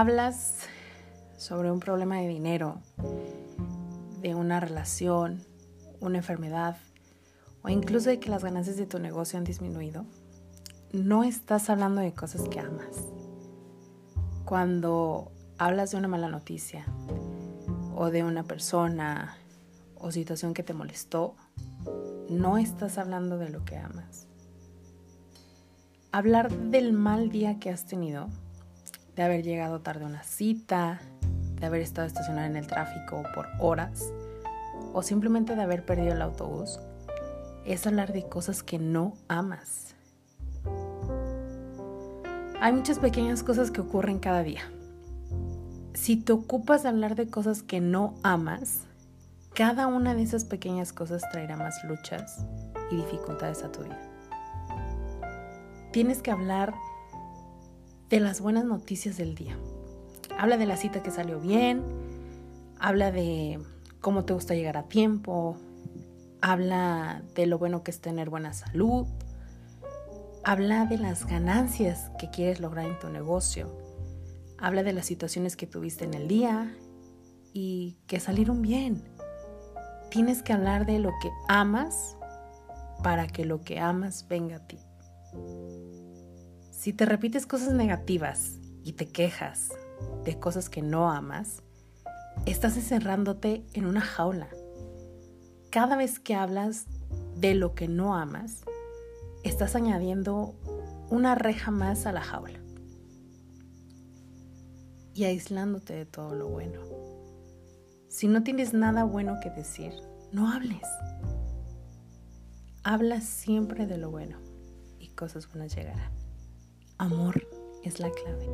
hablas sobre un problema de dinero, de una relación, una enfermedad o incluso de que las ganancias de tu negocio han disminuido, no estás hablando de cosas que amas. Cuando hablas de una mala noticia o de una persona o situación que te molestó, no estás hablando de lo que amas. Hablar del mal día que has tenido, de haber llegado tarde a una cita, de haber estado estacionado en el tráfico por horas o simplemente de haber perdido el autobús, es hablar de cosas que no amas. Hay muchas pequeñas cosas que ocurren cada día. Si te ocupas de hablar de cosas que no amas, cada una de esas pequeñas cosas traerá más luchas y dificultades a tu vida. Tienes que hablar de las buenas noticias del día. Habla de la cita que salió bien, habla de cómo te gusta llegar a tiempo, habla de lo bueno que es tener buena salud, habla de las ganancias que quieres lograr en tu negocio, habla de las situaciones que tuviste en el día y que salieron bien. Tienes que hablar de lo que amas para que lo que amas venga a ti. Si te repites cosas negativas y te quejas de cosas que no amas, estás encerrándote en una jaula. Cada vez que hablas de lo que no amas, estás añadiendo una reja más a la jaula y aislándote de todo lo bueno. Si no tienes nada bueno que decir, no hables. Habla siempre de lo bueno cosas buenas llegarán. Amor es la clave.